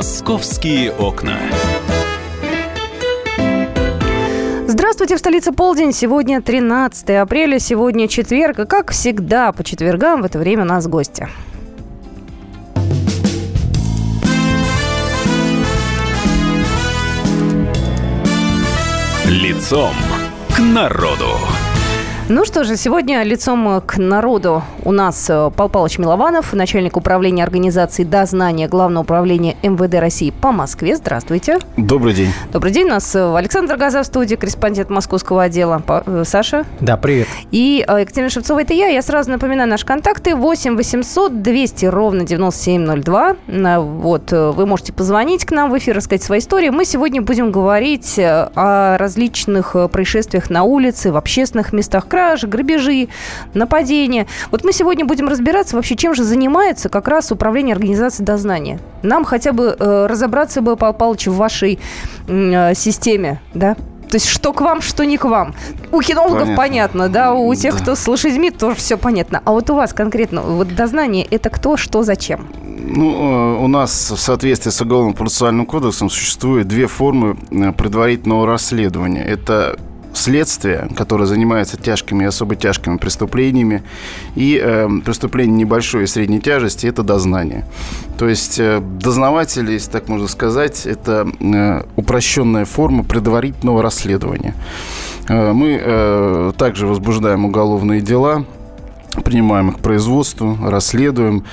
Московские окна. Здравствуйте, в столице полдень. Сегодня 13 апреля, сегодня четверг. И как всегда, по четвергам в это время у нас гости. Лицом к народу. Ну что же, сегодня лицом к народу у нас э, Пал Палыч Милованов, начальник управления организации «Дознание» Главного управления МВД России по Москве. Здравствуйте. Добрый день. Добрый день. У нас э, Александр Газа в студии, корреспондент московского отдела. Э, Саша. Да, привет. И Екатерина Шевцова, это я. Я сразу напоминаю наши контакты. 8 800 200 ровно 9702. Вот, вы можете позвонить к нам в эфир, рассказать свои истории. Мы сегодня будем говорить о различных происшествиях на улице, в общественных местах кражи, грабежи, нападения. Вот мы сегодня будем разбираться вообще, чем же занимается как раз управление организацией дознания. Нам хотя бы э, разобраться бы, Павел Павлович, в вашей э, системе, да? То есть что к вам, что не к вам. У кинологов понятно, понятно да, у тех, да. кто с лошадьми, тоже все понятно. А вот у вас конкретно, вот дознание, это кто, что, зачем? Ну, э, у нас в соответствии с Уголовным процессуальным кодексом существует две формы э, предварительного расследования. Это следствие, которое занимается тяжкими и особо тяжкими преступлениями, и э, преступление небольшой и средней тяжести – это дознание. То есть э, дознаватель, если так можно сказать, это э, упрощенная форма предварительного расследования. Э, мы э, также возбуждаем уголовные дела, принимаем их к производству, расследуем.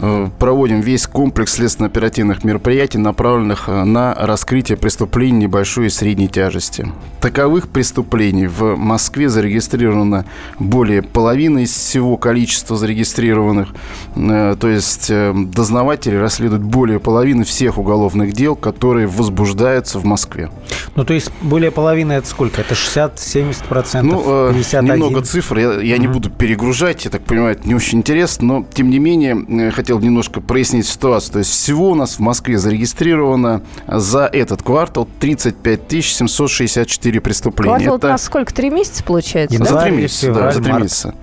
Э, проводим весь комплекс следственно-оперативных мероприятий, направленных э, на раскрытие преступлений небольшой и средней тяжести. Таковых преступлений в Москве зарегистрировано более половины из всего количества зарегистрированных. Э, то есть дознаватели расследуют более половины всех уголовных дел, которые возбуждаются в Москве. Ну, то есть более половины это сколько? Это 60-70%? Ну, 51? немного цифр. Я, я mm-hmm. не буду перегружать, я так понимаю, это не очень интересно, но тем не менее, хотя хотел немножко прояснить ситуацию. То есть всего у нас в Москве зарегистрировано за этот квартал 35 764 преступления. Квартал это... у нас сколько? Три месяца получается? За три месяца, да, за три месяца.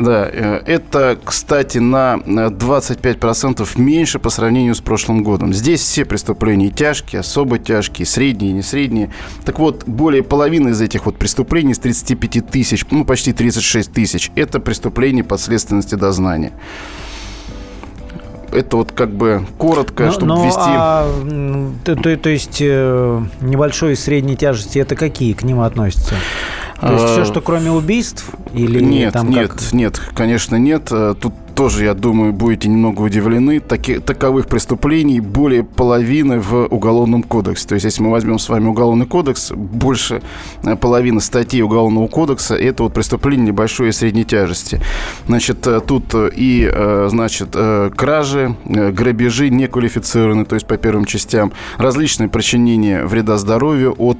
Да, э, это, кстати, на 25% меньше по сравнению с прошлым годом. Здесь все преступления тяжкие, особо тяжкие, средние, не средние. Так вот, более половины из этих вот преступлений, из 35 тысяч, ну, почти 36 тысяч, это преступления подследственности дознания это вот как бы коротко, но, чтобы но, ввести. А, то, то, то есть э, небольшой и средней тяжести это какие к ним относятся? То есть все, а, что кроме убийств? Или нет, там нет, как... нет, конечно, нет. Э, тут тоже, я думаю, будете немного удивлены. Таки, таковых преступлений более половины в Уголовном кодексе. То есть, если мы возьмем с вами Уголовный кодекс, больше э, половины статей Уголовного кодекса – это вот преступления небольшой и средней тяжести. Значит, э, тут и, значит, кражи, грабежи неквалифицированные, то есть по первым частям, различные причинения вреда здоровью от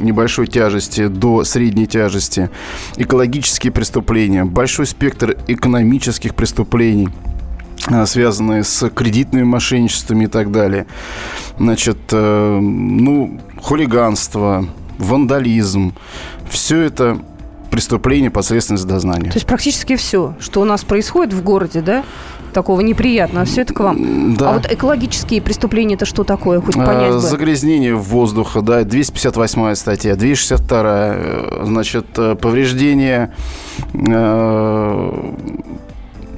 небольшой тяжести до средней тяжести, экологические преступления, большой спектр экономических преступлений а, связанные с кредитными мошенничествами и так далее. Значит, э, ну, хулиганство, вандализм, все это преступление посредством дознания. То есть практически все, что у нас происходит в городе, да? такого неприятного. Все это к вам. Да. А вот экологические преступления это что такое? Хоть понять бы. Загрязнение воздуха, да, 258 статья, 262, э, значит, э, повреждение э,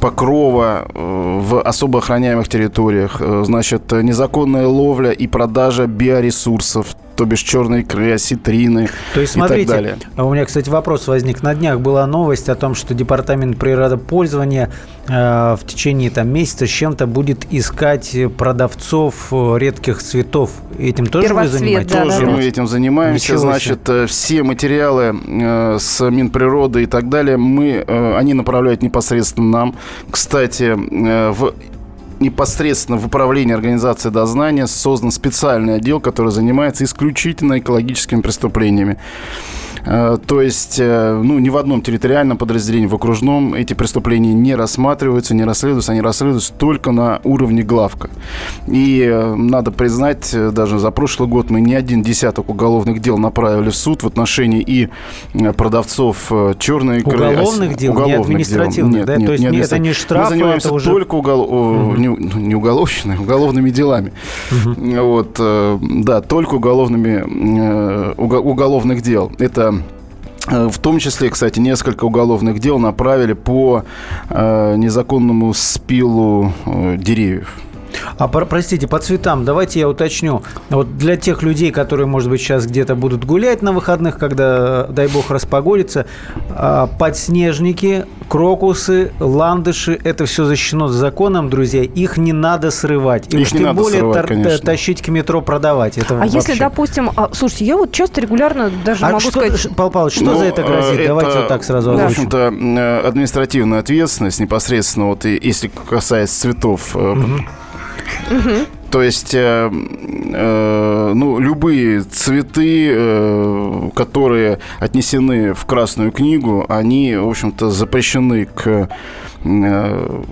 покрова в особо охраняемых территориях, значит, незаконная ловля и продажа биоресурсов, то бишь черные икры, осетрины То есть, смотрите, и так далее. А у меня, кстати, вопрос возник. На днях была новость о том, что Департамент природопользования э, в течение там, месяца с чем-то будет искать продавцов э, редких цветов. Этим тоже вы занимаетесь? Да, тоже да, мы этим занимаемся. Ничего Значит, себе. Э, все материалы э, с Минприроды и так далее, мы, э, они направляют непосредственно нам. Кстати, э, в непосредственно в управлении организации дознания создан специальный отдел, который занимается исключительно экологическими преступлениями. Э, то есть, э, ну, ни в одном территориальном подразделении, в окружном эти преступления не рассматриваются, не расследуются, они расследуются только на уровне главка. И э, надо признать, даже за прошлый год мы не один десяток уголовных дел направили в суд в отношении и продавцов черной икры. Уголовных дел, уголовных не административных, дел. да? Нет, То есть не это не штрафы, Мы занимаемся уже... только угол... угу. не, не уголовщиной, уголовными делами. Угу. Вот, да, только уголовными, уголовных дел. Это в том числе, кстати, несколько уголовных дел направили по э, незаконному спилу э, деревьев. А простите, по цветам давайте я уточню. Вот для тех людей, которые, может быть, сейчас где-то будут гулять на выходных, когда, дай бог, распогодится, а, подснежники, крокусы, ландыши, это все защищено законом, друзья. Их не надо срывать. И Их уж тем более срывать, тор- тащить к метро продавать. Это а вообще... если, допустим, а, слушайте, я вот часто регулярно даже а могу что, сказать... Павел Павлович, что Ну, за это грозит? э, Давайте это, вот так сразу В озвучим. общем-то, э, административная ответственность непосредственно, вот и, если касается цветов, угу. То есть, э, э, ну, любые цветы, э, которые отнесены в Красную книгу, они, в общем-то, запрещены к э,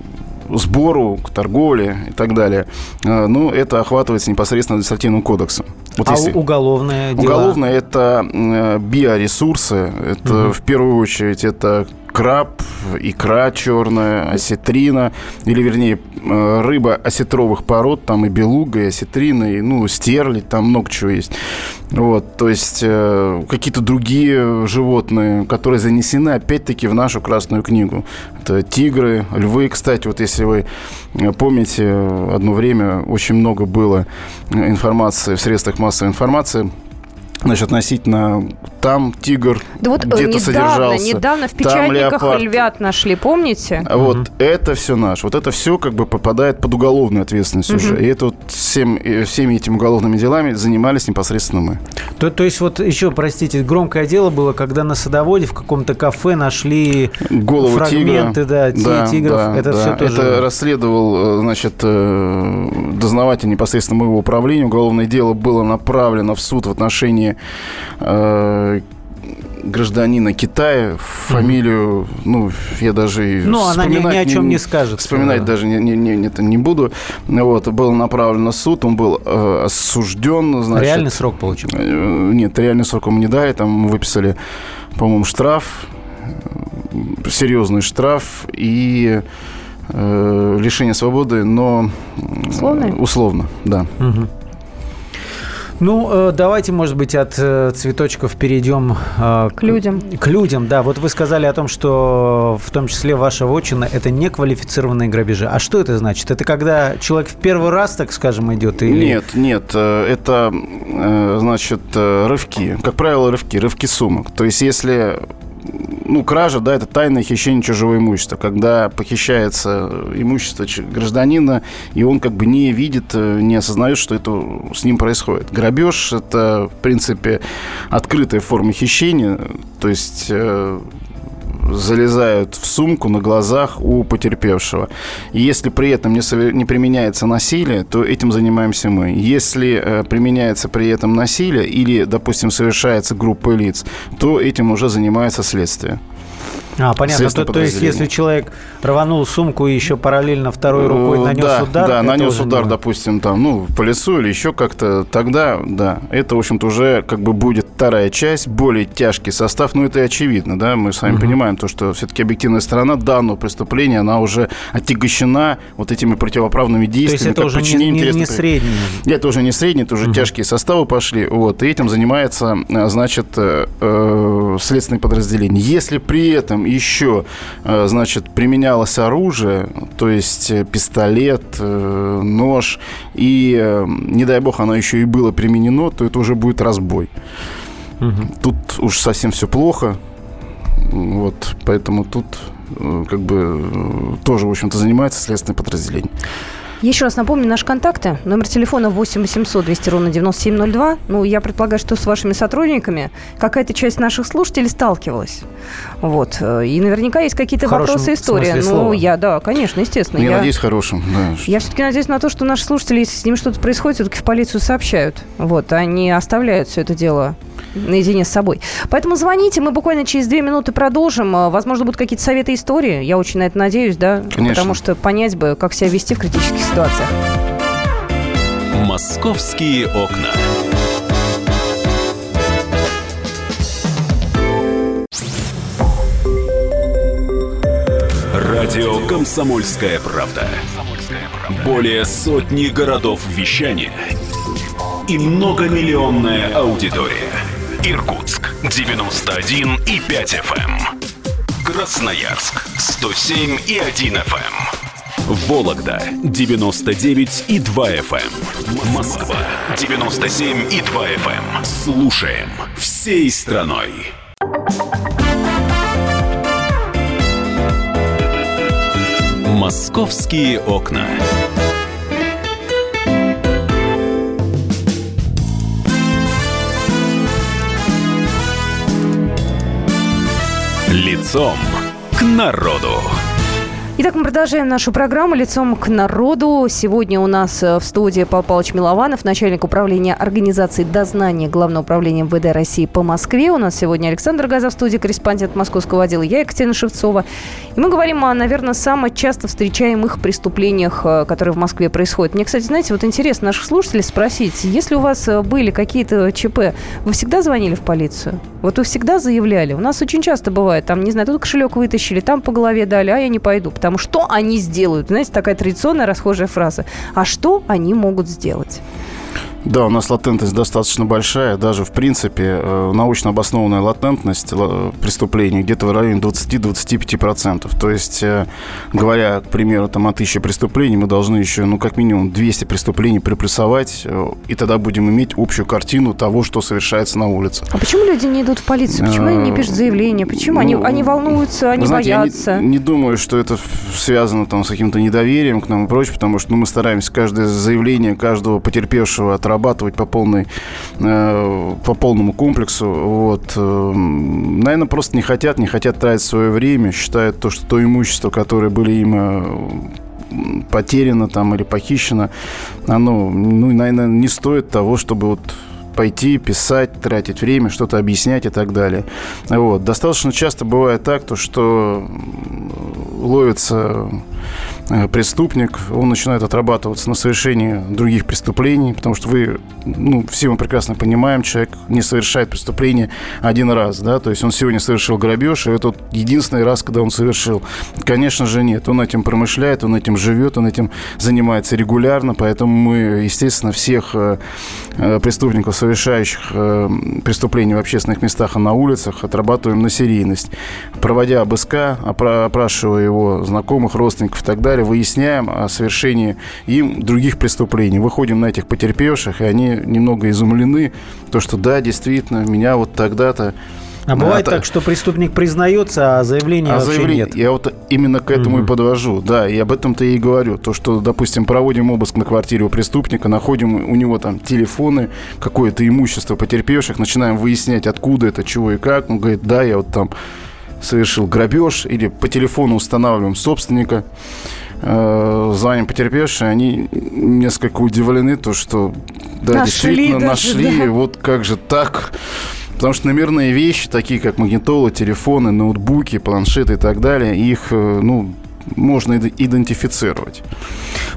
сбору, к торговле и так далее. Э, ну, это охватывается непосредственно административным кодексом. Вот а если... уголовное дело? Уголовное – это э, биоресурсы. Это, угу. в первую очередь, это краб, икра черная, осетрина, или, вернее, э, рыба осетровых пород, там и белуга, и осетрина, и, ну, стерлядь, там много чего есть. Вот, то есть э, какие-то другие животные, которые занесены, опять-таки, в нашу Красную книгу. Это тигры, львы, кстати, вот если вы э, помните, одно время очень много было информации в средствах массовой информации – Значит, относительно там тигр да вот где-то недавно, содержался. Недавно в печатниках львят нашли, помните? Вот угу. это все наш. Вот это все как бы попадает под уголовную ответственность угу. уже. И это вот всем, всеми этими уголовными делами занимались непосредственно мы. То, то есть вот еще, простите, громкое дело было, когда на садоводе в каком-то кафе нашли Голову фрагменты тигра. Да, да, тигров. Да, это да. все тоже... Это расследовал, значит, э, дознаватель непосредственно моего управления. Уголовное дело было направлено в суд в отношении э, гражданина Китая, фамилию, mm-hmm. ну, я даже Ну, она ни, ни о чем не, не скажет. Вспоминать да. даже не, не, не, не, не буду. Вот, был направлен на суд, он был э, осужден. Значит, реальный срок получил? Э, нет, реальный срок ему не дали, там выписали, по-моему, штраф, э, серьезный штраф и э, лишение свободы, но... Условно? Условно, да. Угу. Ну, э, давайте, может быть, от э, цветочков перейдем э, к людям. К людям, да. Вот вы сказали о том, что в том числе ваша вотчина – это неквалифицированные грабежи. А что это значит? Это когда человек в первый раз, так скажем, идет? Или... Нет, нет. Это, значит, рывки. Как правило, рывки. Рывки сумок. То есть, если ну, кража, да, это тайное хищение чужого имущества, когда похищается имущество гражданина, и он как бы не видит, э, не осознает, что это с ним происходит. Грабеж – это, в принципе, открытая форма хищения, то есть э, залезают в сумку на глазах у потерпевшего. И если при этом не, сове- не применяется насилие, то этим занимаемся мы. Если э, применяется при этом насилие или, допустим, совершается группа лиц, то этим уже занимается следствие. А, понятно. То, то есть, если человек рванул сумку и еще параллельно второй рукой нанес да, удар... Да, нанес удар, не... допустим, там, ну, по лицу или еще как-то, тогда, да, это, в общем-то, уже как бы будет вторая часть, более тяжкий состав, ну, это и очевидно, да, мы с вами угу. понимаем то, что все-таки объективная сторона данного преступления, она уже отягощена вот этими противоправными действиями. То есть это уже не, не, не средний? Это уже не средний, это уже угу. тяжкие составы пошли, вот, и этим занимается, значит, э, э, следственное подразделение. Если при этом еще, э, значит, применялось оружие, то есть э, пистолет, э, нож, и, не дай бог, оно еще и было применено, то это уже будет разбой. Угу. Тут уж совсем все плохо. Вот, поэтому тут как бы тоже, в общем-то, занимается следственное подразделение. Еще раз напомню наши контакты. Номер телефона 8 800 200 ровно 9702. Ну, я предполагаю, что с вашими сотрудниками какая-то часть наших слушателей сталкивалась. Вот. И наверняка есть какие-то вопросы истории. Ну, слова. я, да, конечно, естественно. Я, я надеюсь, хорошим. Да. Я все-таки надеюсь на то, что наши слушатели, если с ними что-то происходит, все-таки в полицию сообщают. Вот, они оставляют все это дело наедине с собой. Поэтому звоните, мы буквально через две минуты продолжим. А, Возможно, будут какие-то советы истории. Я очень на это надеюсь, да? Конечно. Потому что понять бы, как себя вести в критических ситуациях. Московские окна. Радио «Комсомольская правда». Более сотни городов вещания и многомиллионная аудитория. Иркутск 91 и 5 FM. Красноярск 107 и 1 FM. Вологда 99 и 2 FM. Москва 97 и 2 FM. Слушаем всей страной. Московские окна. Лицом к народу. Итак, мы продолжаем нашу программу «Лицом к народу». Сегодня у нас э, в студии Павел Павлович Милованов, начальник управления организации дознания Главного управления МВД России по Москве. У нас сегодня Александр Газов в студии, корреспондент московского отдела. Я Екатерина Шевцова. И мы говорим о, наверное, самых часто встречаемых преступлениях, э, которые в Москве происходят. Мне, кстати, знаете, вот интересно наших слушателей спросить, если у вас э, были какие-то ЧП, вы всегда звонили в полицию? Вот вы всегда заявляли? У нас очень часто бывает, там, не знаю, тут кошелек вытащили, там по голове дали, а я не пойду, потому что они сделают? Знаете, такая традиционная расхожая фраза. А что они могут сделать? Да, у нас латентность достаточно большая. Даже, в принципе, э, научно обоснованная латентность ла- преступлений где-то в районе 20-25%. То есть, э, говоря, к примеру, там, о тысяче преступлений, мы должны еще, ну, как минимум 200 преступлений припрессовать, э, и тогда будем иметь общую картину того, что совершается на улице. А почему люди не идут в полицию? Почему они не пишут заявление? Почему? Они, Ну, они волнуются, они знаете, я боятся. не, не думаю, что это связано там с каким-то недоверием к нам и прочее, потому что ну, мы стараемся каждое заявление каждого потерпевшего отрабатывать по полной, э, по полному комплексу. Вот. Наверное, просто не хотят, не хотят тратить свое время, считают то, что то имущество, которое были им э, потеряно там или похищено, оно, ну, наверное, не стоит того, чтобы вот пойти, писать, тратить время, что-то объяснять и так далее. Вот. Достаточно часто бывает так, то, что ловится э, преступник, он начинает отрабатываться на совершении других преступлений, потому что вы, ну, все мы прекрасно понимаем, человек не совершает преступление один раз, да, то есть он сегодня совершил грабеж, и это вот единственный раз, когда он совершил. Конечно же, нет, он этим промышляет, он этим живет, он этим занимается регулярно, поэтому мы, естественно, всех э, э, преступников, совершающих э, преступления в общественных местах и на улицах, отрабатываем на серийность. Проводя обыска, опра- опрашивая его знакомых, родственников и так далее, выясняем о совершении им других преступлений. Выходим на этих потерпевших, и они немного изумлены, то, что да, действительно, меня вот тогда-то А бывает это- так, что преступник признается, а заявления а вообще заявление, нет. я вот именно к этому и Мгм. подвожу, да, и об этом-то я и говорю. То, что, допустим, проводим обыск на квартире у преступника, находим у него там телефоны, какое-то имущество потерпевших, начинаем выяснять, откуда это, чего и как. Он говорит, да, я вот там совершил грабеж, или по телефону устанавливаем собственника, э, потерпевшие, они несколько удивлены, то, что да, Нашли действительно даже, нашли, да. вот как же так. Потому что номерные вещи, такие как магнитолы, телефоны, ноутбуки, планшеты и так далее, их, э, ну, можно иде- идентифицировать.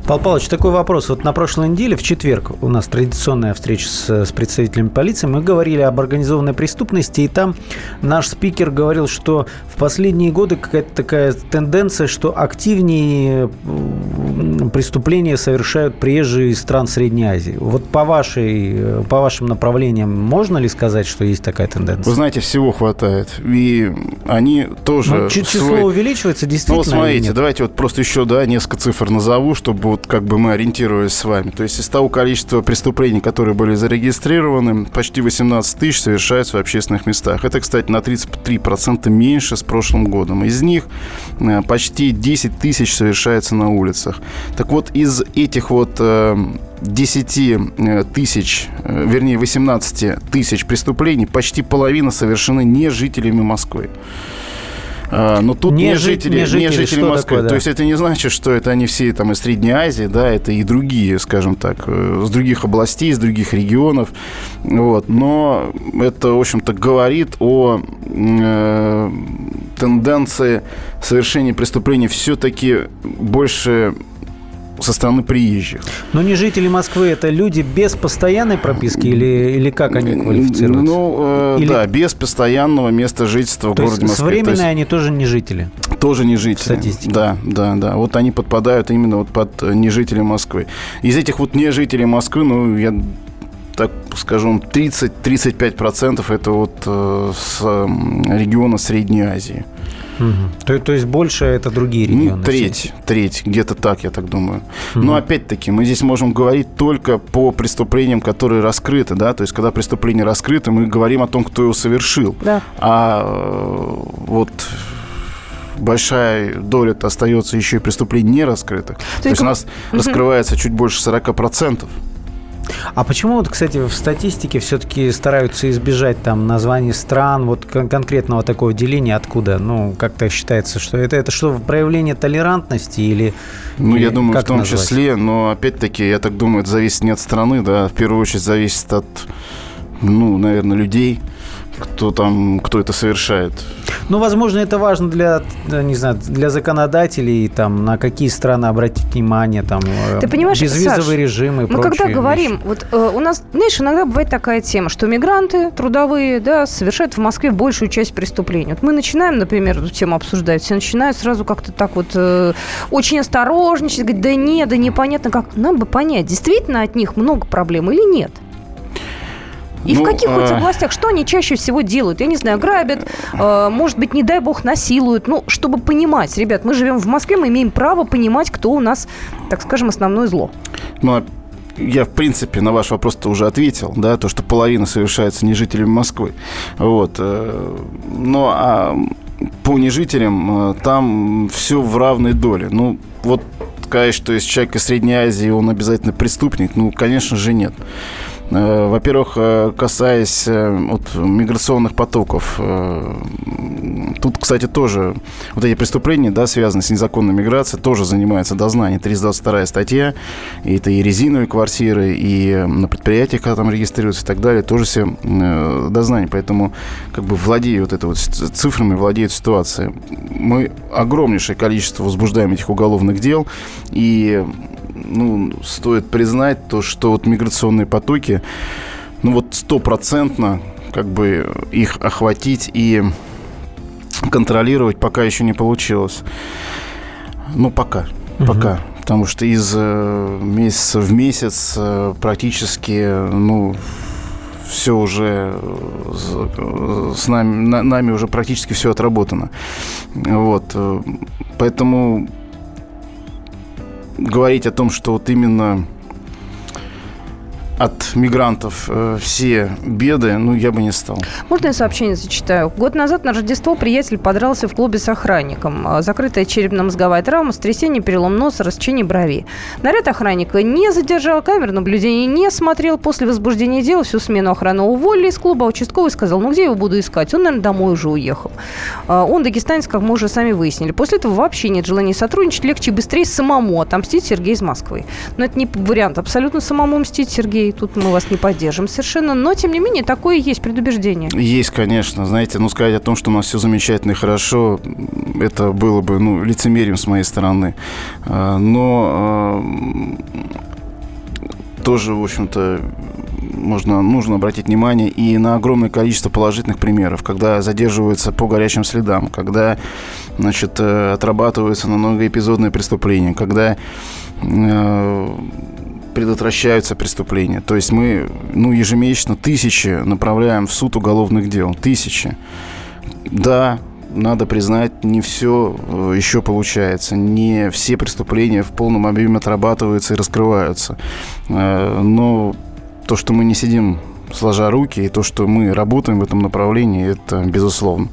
Павел Павлович, такой вопрос. Вот на прошлой неделе, в четверг, у нас традиционная встреча с, с представителями полиции. Мы говорили об организованной преступности, и там наш спикер говорил, что в последние годы какая-то такая тенденция, что активнее преступления совершают приезжие из стран Средней Азии. Вот по, вашей, по вашим направлениям можно ли сказать, что есть такая Вы тенденция? знаете, всего хватает. И они тоже... Ну, чи- число свой- увеличивается Ну, действительно вот или смотрите? Давайте вот просто еще, да, несколько цифр назову, чтобы вот как бы мы ориентировались с вами. То есть из того количества преступлений, которые были зарегистрированы, почти 18 тысяч совершаются в общественных местах. Это, кстати, на 33% меньше с прошлым годом. Из них э, почти 10 тысяч совершается на улицах. Так вот, из этих вот э, 10 э, тысяч, э, вернее, 18 тысяч преступлений, почти половина совершены не жителями Москвы. А, но тут Не не, жи- жители, не жители, жители что Москвы. такое, да? То есть это не значит, что это они все там из Средней Азии, да, это и другие, скажем так, э, с других областей, из других регионов. Вот. Но это, в общем-то, говорит о э, тенденции совершения преступлений все-таки больше со стороны приезжих. Но не жители Москвы, это люди без постоянной прописки или, или как они квалифицируются? Ну, э, Или- да, без постоянного места жительства в То городе есть с Москве. То есть временной они тоже не жители. тоже не жители. Статистики. Да, да, да. Вот они подпадают именно вот под э, нежителей Москвы. Из этих вот нежителей Москвы, ну, я так скажу, 30-35% это вот э, с м, региона Средней Азии. Мгм. То, то есть больше это другие регионы? Ну, треть, треть, где-то так, я так думаю. Но опять-таки, мы здесь можем говорить только по преступлениям, которые раскрыты, да, то есть когда преступление раскрыто, мы говорим о том, кто его совершил. Да. А э, вот большая доля остается еще и преступлений не раскрытых. То, есть у нас раскрывается чуть больше 40%. А почему вот, кстати, в статистике все-таки стараются избежать там названий стран, вот кон- конкретного такого деления, откуда? Ну, как-то считается, что это, это что, проявление толерантности или... Ну, или я думаю, в том назвать? числе, но опять-таки, я так думаю, это зависит не от страны, да, в первую очередь зависит от, ну, наверное, людей, кто там, кто это совершает. Ну, возможно, это важно для, не знаю, для законодателей, там, на какие страны обратить внимание, там, э, Ты понимаешь, безвизовый Саш, режим и Мы когда говорим, вещи. вот э, у нас, знаешь, иногда бывает такая тема, что мигранты трудовые, да, совершают в Москве большую часть преступлений. Вот мы начинаем, например, эту тему обсуждать, все начинают сразу как-то так вот э, очень осторожничать, говорить, да нет, да непонятно как. Нам бы понять, действительно от них много проблем или нет. И в Ну, каких вот а- областях, что они чаще всего делают? Я не знаю, грабят, э, может быть, не дай бог, насилуют. Ну, чтобы понимать, ребят, мы живем в Москве, мы имеем право понимать, кто у нас, так скажем, основное зло. Ну, а я, в принципе, на ваш вопрос-то уже ответил, да, то, что половина совершается не жителями Москвы. Вот. э, Но а по нежителям э, там все в равной доле. Ну, вот сказать, что если человек из Средней Азии, он обязательно преступник, ну, конечно же, нет. Э, Во-первых, э, касаясь э, вот, миграционных потоков, тут, кстати, тоже вот эти преступления, да, связанные с незаконной миграцией, тоже занимается дознание. 322 статья, и это и резиновые квартиры, и на предприятиях, когда там регистрируются и так далее, тоже все дознание. Поэтому как бы владею вот это вот цифрами, владеют ситуацией. Мы огромнейшее количество возбуждаем этих уголовных дел, и ну, стоит признать то, что вот миграционные потоки, ну вот стопроцентно как бы их охватить и контролировать пока еще не получилось. Ну, пока. Пока. Потому что из э, месяца в месяц э, практически, ну, все уже э, с- нами, на- нами уже практически все отработано. Вот. Поэтому говорить о том, что вот именно от мигрантов э, все беды, ну, я бы не стал. Можно я сообщение зачитаю? Год назад на Рождество приятель подрался в клубе с охранником. А, Закрытая черепно-мозговая травма, сотрясение, перелом носа, рассечение брови. Наряд охранника не задержал, камер наблюдения не смотрел. После возбуждения дела всю смену охраны уволили из клуба. А Участковый сказал, ну где его буду искать? Он, наверное, домой уже уехал. А, Он дагестанец, как мы уже сами выяснили. После этого вообще нет желания сотрудничать. Легче и быстрее самому отомстить Сергей из Москвы. Но это не вариант абсолютно самому мстить, Сергей. Тут мы вас не поддержим совершенно. Но, тем не менее, такое есть предубеждение. Есть, конечно. Знаете, ну, сказать о том, что у нас все замечательно и хорошо, это было бы, ну, лицемерием с моей стороны. А, Но а, тоже, в общем-то, можно, нужно обратить внимание и на огромное количество положительных примеров, когда задерживаются по горячим следам, когда значит, э, отрабатываются на многоэпизодные преступления, когда э, предотвращаются преступления. То есть мы ну, ежемесячно тысячи направляем в суд уголовных дел. Тысячи. Да, надо признать, не все э, еще получается. Не все преступления в полном объеме отрабатываются и раскрываются. Э, Но то, что мы не сидим сложа руки, и то, что мы работаем в этом направлении, это безусловно.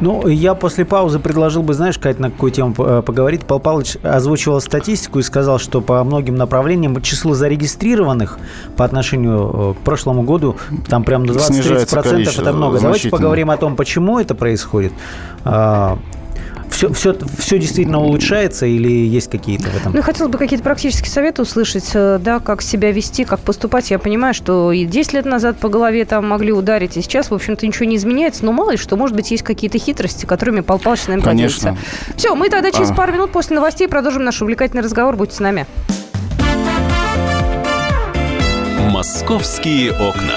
Ну, я после паузы предложил бы, знаешь, Кать, на какую тему э, поговорить. Пал Павлович озвучивал статистику и сказал, что по многим направлениям число зарегистрированных по отношению э, к прошлому году, там прям на 20-30% это много. Давайте поговорим о том, почему это происходит. А, все, все, все действительно улучшается или есть какие-то в этом? Ну, хотелось бы какие-то практические советы услышать, э, да, как себя вести, как поступать. Я понимаю, что и 10 лет назад по голове там могли ударить, и сейчас, в общем-то, ничего не изменяется, но мало ли что, может быть, есть какие-то хитрости, которыми Пал Павлович, наверное, Конечно. поделится. Все, мы тогда через а. пару минут после новостей продолжим наш увлекательный разговор. Будьте с нами. «Московские окна».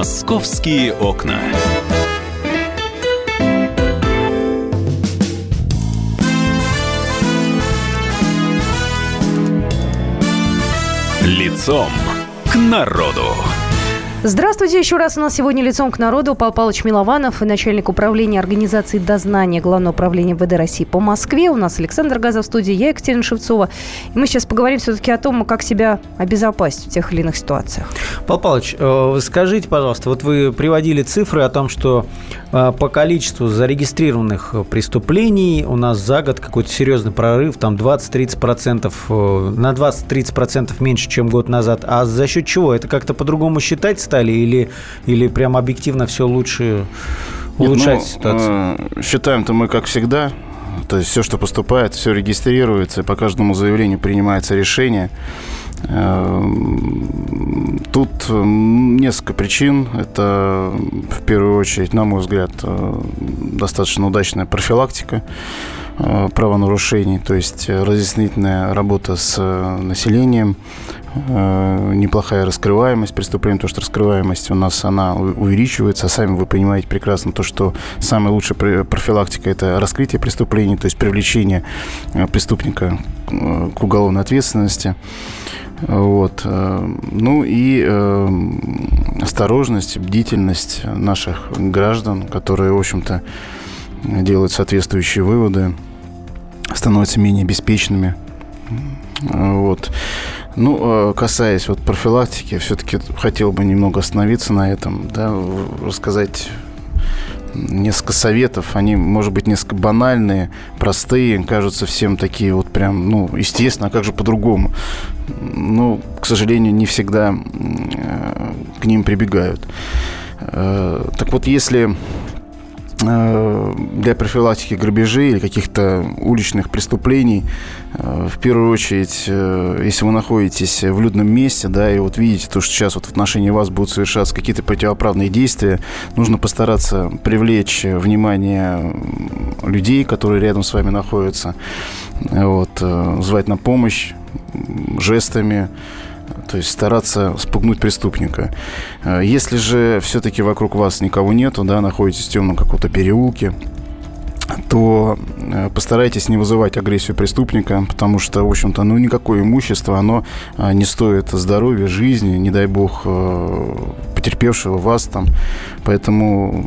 Московские окна. Лицом к народу. Здравствуйте еще раз. У нас сегодня лицом к народу Павел Павлович Милованов, начальник управления организации дознания Главного управления ВД России по Москве. У нас Александр Газов в студии, я Екатерина Шевцова. И мы сейчас поговорим все-таки о том, как себя обезопасить в тех или иных ситуациях. Павел Павлович, э, скажите, пожалуйста, вот вы приводили цифры о том, что э, по количеству зарегистрированных преступлений у нас за год какой-то серьезный прорыв, там 20-30%, э, на 20-30% меньше, чем год назад. А за счет чего? Это как-то по-другому считать стали или, или прям объективно все лучше улучшать Нет, ну, ситуацию? Считаем-то мы как всегда. То есть все, что поступает, все регистрируется, по каждому заявлению принимается решение. Эм, тут несколько причин. Это, в первую очередь, на мой взгляд, э, достаточно удачная профилактика э, правонарушений, то есть разъяснительная работа с э, населением, неплохая раскрываемость преступлений, потому что раскрываемость у нас она увеличивается. Сами вы понимаете прекрасно то, что самая лучшая профилактика – это раскрытие преступлений, то есть привлечение преступника к уголовной ответственности. Вот. Э, ну и э, осторожность, бдительность наших граждан, которые, в общем-то, делают соответствующие выводы, становятся менее беспечными. Вот. Ну, э, касаясь вот профилактики, все-таки хотел бы немного остановиться на этом, да, рассказать несколько советов. Они, может быть, несколько банальные, простые, кажутся всем такие вот прям, ну, естественно, а как же по-другому? Ну, к сожалению, не всегда к ним прибегают. Э, так вот, если для профилактики грабежей или каких-то уличных преступлений, э, в первую очередь, э, если вы находитесь в людном месте, да, и вот видите то, что сейчас вот в отношении вас будут совершаться какие-то противоправные действия, нужно постараться привлечь внимание людей, которые рядом с вами находятся, вот, звать на помощь жестами, то есть стараться спугнуть преступника. Э, если же все-таки вокруг вас никого нету, да, находитесь в темном каком-то переулке, то э, постарайтесь не вызывать агрессию преступника, потому что, в общем-то, ну, никакое имущество, оно э, не стоит здоровья, жизни, не дай бог, э, потерпевшего вас там. Поэтому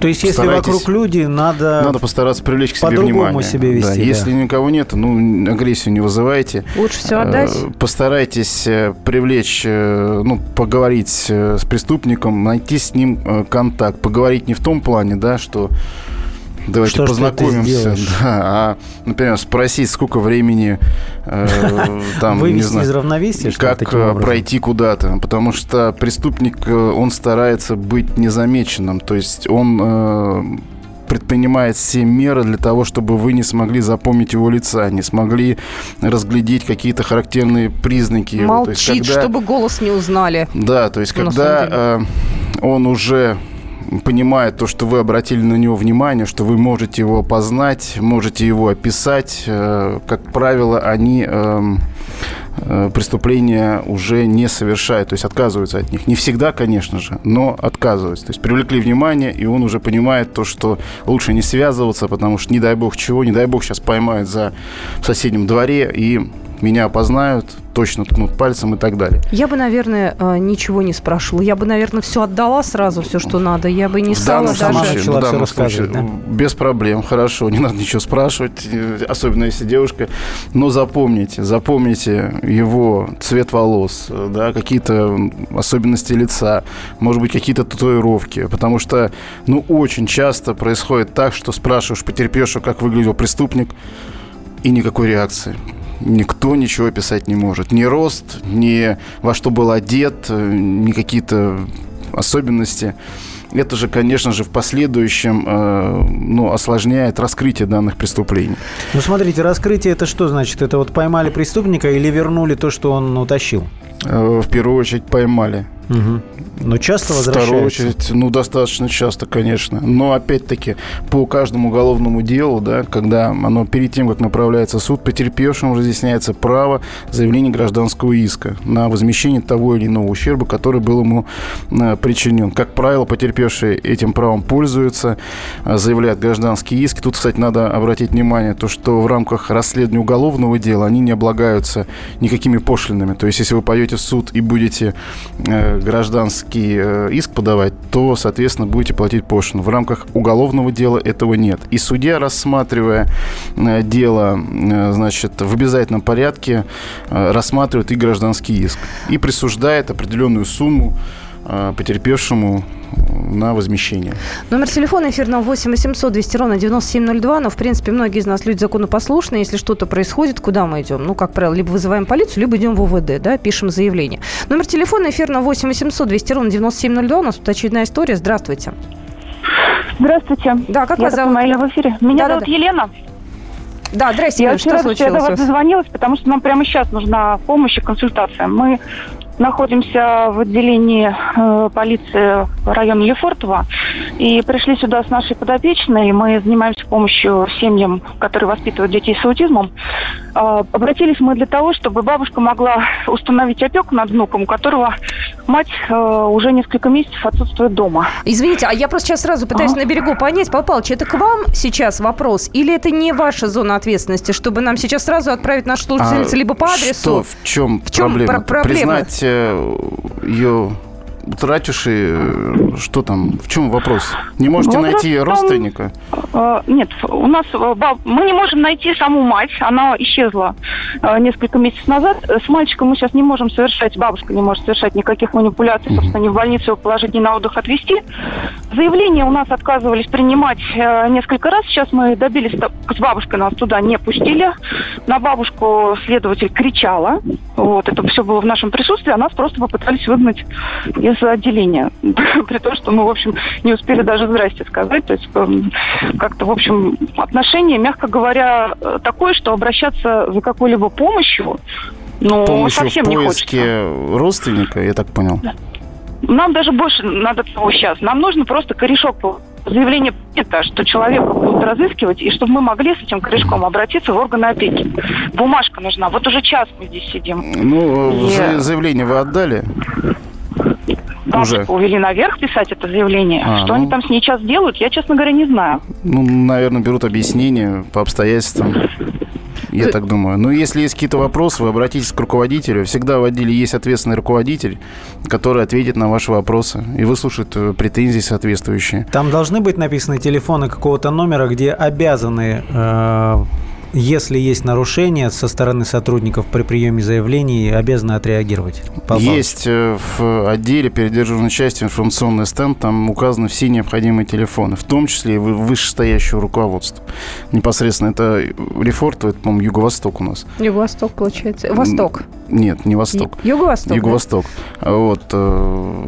То есть, если вокруг люди, надо... Надо постараться привлечь к себе внимание. себя вести. Да. Да. Если никого нет, ну, агрессию не вызывайте. Лучше все отдать. Постарайтесь привлечь, ну, поговорить с преступником, найти с ним контакт. Поговорить не в том плане, да, что Давайте что, познакомимся. Да, а, например, спросить, сколько времени э, там, Вывести не знаю, из равновесия, как э, пройти куда-то. Потому что преступник, э, он старается быть незамеченным. То есть он э, предпринимает все меры для того, чтобы вы не смогли запомнить его лица, не смогли разглядеть какие-то характерные признаки. Молчит, его. есть, когда... чтобы голос не узнали. Да, то есть когда э, он уже понимает то, что вы обратили на него внимание, что вы можете его познать, можете его описать. Э, как правило, они эм, э, преступления уже не совершает, то есть отказываются от них. Не всегда, конечно же, но отказываются. То есть привлекли внимание, и он уже понимает то, что лучше не связываться, потому что не дай бог чего, не дай бог сейчас поймают за в соседнем дворе и меня опознают, точно ткнут пальцем и так далее. Я бы, наверное, э, ничего не спрашивала. Я бы, наверное, все отдала сразу, все, что надо. Я бы не в стала даже... случае, в данном случае да? без проблем, хорошо, не надо ничего спрашивать, э, особенно если девушка. Но запомните, запомните его цвет волос, э, да, какие-то особенности лица, может быть, какие-то татуировки, потому что, ну, очень часто происходит так, что спрашиваешь потерпевшего, как выглядел преступник, и никакой реакции никто ничего писать не может. Ни рост, ни во что был одет, э, ни какие-то особенности. Это же, конечно же, в последующем э, ну, осложняет раскрытие данных преступлений. Ну, смотрите, раскрытие это что значит? Это вот поймали преступника или вернули то, что он утащил? Э, в первую очередь поймали. Угу. Но часто возвращаются? В вторую очередь, ну, достаточно часто, конечно. Но, опять-таки, по каждому уголовному делу, да, когда оно перед тем, как направляется в суд, потерпевшему разъясняется право заявления гражданского иска на возмещение того или иного ущерба, который был ему э, причинен. Как правило, потерпевшие этим правом пользуются, э, заявляют гражданский иск. Тут, кстати, надо обратить внимание, то, что в рамках расследования уголовного дела они не облагаются никакими пошлинами. То есть, если вы пойдете в суд и будете э, гражданский э, иск подавать, то, соответственно, будете платить пошлину. В рамках уголовного дела этого нет. И судья, рассматривая э, дело, э, значит, в обязательном порядке, рассматривает и гражданский иск. И присуждает определенную сумму потерпевшему на возмещение. Номер телефона эфирного 8 800 200 ровно 9702. Но, в принципе, многие из нас люди законопослушные. Если что-то происходит, куда мы идем? Ну, как правило, либо вызываем полицию, либо идем в УВД, да, пишем заявление. Номер телефона эфирного 8 800 200 ровно 9702. У нас тут очередная история. Здравствуйте. Здравствуйте. Да, как я вас зовут? в эфире. Меня да, зовут да, да. Елена. Да, здрасте, я что рада, случилось? Я до вас дозвонилась, потому что нам прямо сейчас нужна помощь и консультация. Мы находимся в отделении э, полиции района Лефортово. И пришли сюда с нашей подопечной. Мы занимаемся помощью семьям, которые воспитывают детей с аутизмом. Э, обратились мы для того, чтобы бабушка могла установить опеку над внуком, у которого мать э, уже несколько месяцев отсутствует дома. Извините, а я просто сейчас сразу пытаюсь а? на берегу понять, Павел Павлович, это к вам сейчас вопрос или это не ваша зона ответственности, чтобы нам сейчас сразу отправить нашу слушательницу а либо по адресу? Что, в чем, в чем проблема? Про- проблема? Признать ее утративший, э, что там, в чем вопрос? Не можете вопрос найти том, родственника? Э, нет, у нас э, мы не можем найти саму мать, она исчезла несколько месяцев назад. С мальчиком мы сейчас не можем совершать, бабушка не может совершать никаких манипуляций, собственно, ни в больницу его положить, ни на отдых отвезти. Заявление у нас отказывались принимать несколько раз. Сейчас мы добились, с бабушкой нас туда не пустили. На бабушку следователь кричала. Вот, это все было в нашем присутствии, а нас просто попытались выгнать из отделения. При том, что мы, в общем, не успели даже здрасте сказать. То есть эм, как-то, в общем, отношение, мягко говоря, такое, что обращаться за какой-либо помощью, ну, помощью совсем в не хочется. родственника, я так понял? Нам даже больше надо того сейчас. Нам нужно просто корешок заявление это, что человека будут разыскивать, и чтобы мы могли с этим корешком обратиться в органы опеки. Бумажка нужна. Вот уже час мы здесь сидим. Ну, и... заявление вы отдали? Уже. увели наверх писать это заявление. А, что ну... они там с ней сейчас делают, я, честно говоря, не знаю. Ну, наверное, берут объяснение по обстоятельствам. Я так думаю. Но если есть какие-то вопросы, вы обратитесь к руководителю. Всегда в отделе есть ответственный руководитель, который ответит на ваши вопросы и выслушает э, претензии соответствующие. Там должны быть написаны телефоны какого-то номера, где обязаны э, если есть нарушения со стороны сотрудников при приеме заявлений, обязаны отреагировать? Есть э, в отделе передержанной части информационный стенд, там указаны все необходимые телефоны, в том числе и вышестоящего руководства. Непосредственно это Рефорт, это, по-моему, Юго-Восток у нас. Юго-Восток, получается. Восток. Нет, не Восток. Юго-Восток. Юго-Восток. Да? Вот. Э,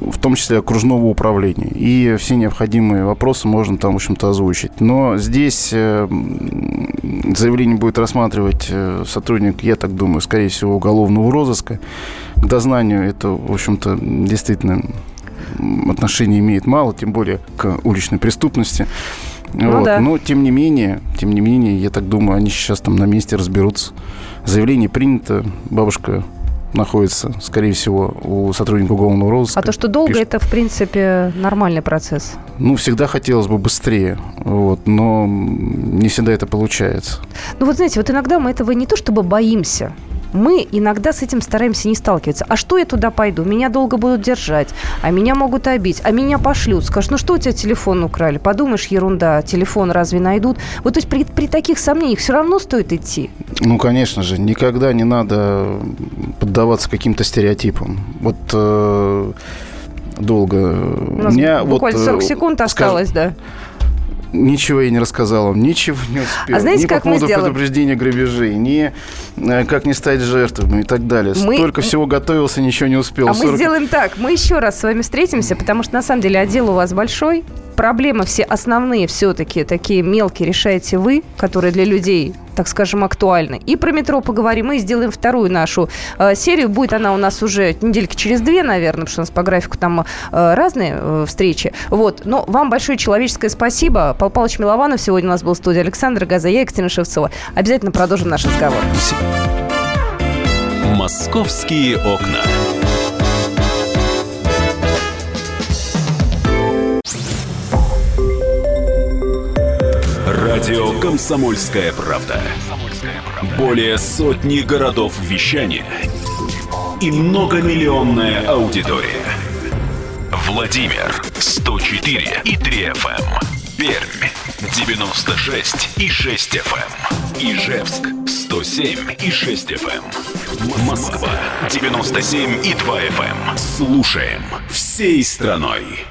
в том числе окружного управления. И все необходимые вопросы можно там, в общем-то, озвучить. Но здесь э, заявление будет рассматривать э, сотрудник, я так думаю, скорее всего, уголовного розыска. К дознанию это, в общем-то, действительно отношение имеет мало, тем более к уличной преступности. Ну вот. да. Но, тем не менее, тем не менее, я так думаю, они сейчас там на месте разберутся. Заявление принято, бабушка находится, скорее всего, у сотрудника уголовного розыска. А то, что долго, Пишет. это, в принципе, нормальный процесс. Ну, всегда хотелось бы быстрее, вот, но не всегда это получается. Ну вот знаете, вот иногда мы этого не то чтобы боимся, мы иногда с этим стараемся не сталкиваться. А что я туда пойду? Меня долго будут держать, а меня могут обить, а меня пошлют. Скажут, ну что у тебя телефон украли? Подумаешь, ерунда, телефон разве найдут? Вот то есть при, при таких сомнениях все равно стоит идти. Ну, конечно же, никогда не надо поддаваться каким-то стереотипам. Вот э, долго. У нас меня буквально вот, э, 40 секунд скажем, осталось, да. Ничего я не рассказал вам, ничего не успел. А знаете, ни как по мы поводу сделаем? предупреждения грабежей, ни э, как не стать жертвой и так далее. Мы- Столько всего готовился, ничего не успел. А мы 40 сделаем так. Мы еще раз с вами встретимся, потому что на самом деле отдел у вас большой. Проблемы все основные все-таки такие мелкие решаете вы, которые для людей, так скажем, актуальны. И про метро поговорим, и сделаем вторую нашу э, серию. Будет она у нас уже недельки через две, наверное, потому что у нас по графику там э, разные э, встречи. Вот. Но вам большое человеческое спасибо. Павел Павлович Милованов сегодня у нас был в студии Александр Газа, я Екатерина Шевцова. Обязательно продолжим наш разговор. Московские окна. Радио «Комсомольская правда». Более сотни городов вещания и многомиллионная аудитория. Владимир 104 и 3 FM. Пермь 96 и 6 FM. Ижевск 107 и 6 FM. Москва 97 и 2 FM. Слушаем всей страной.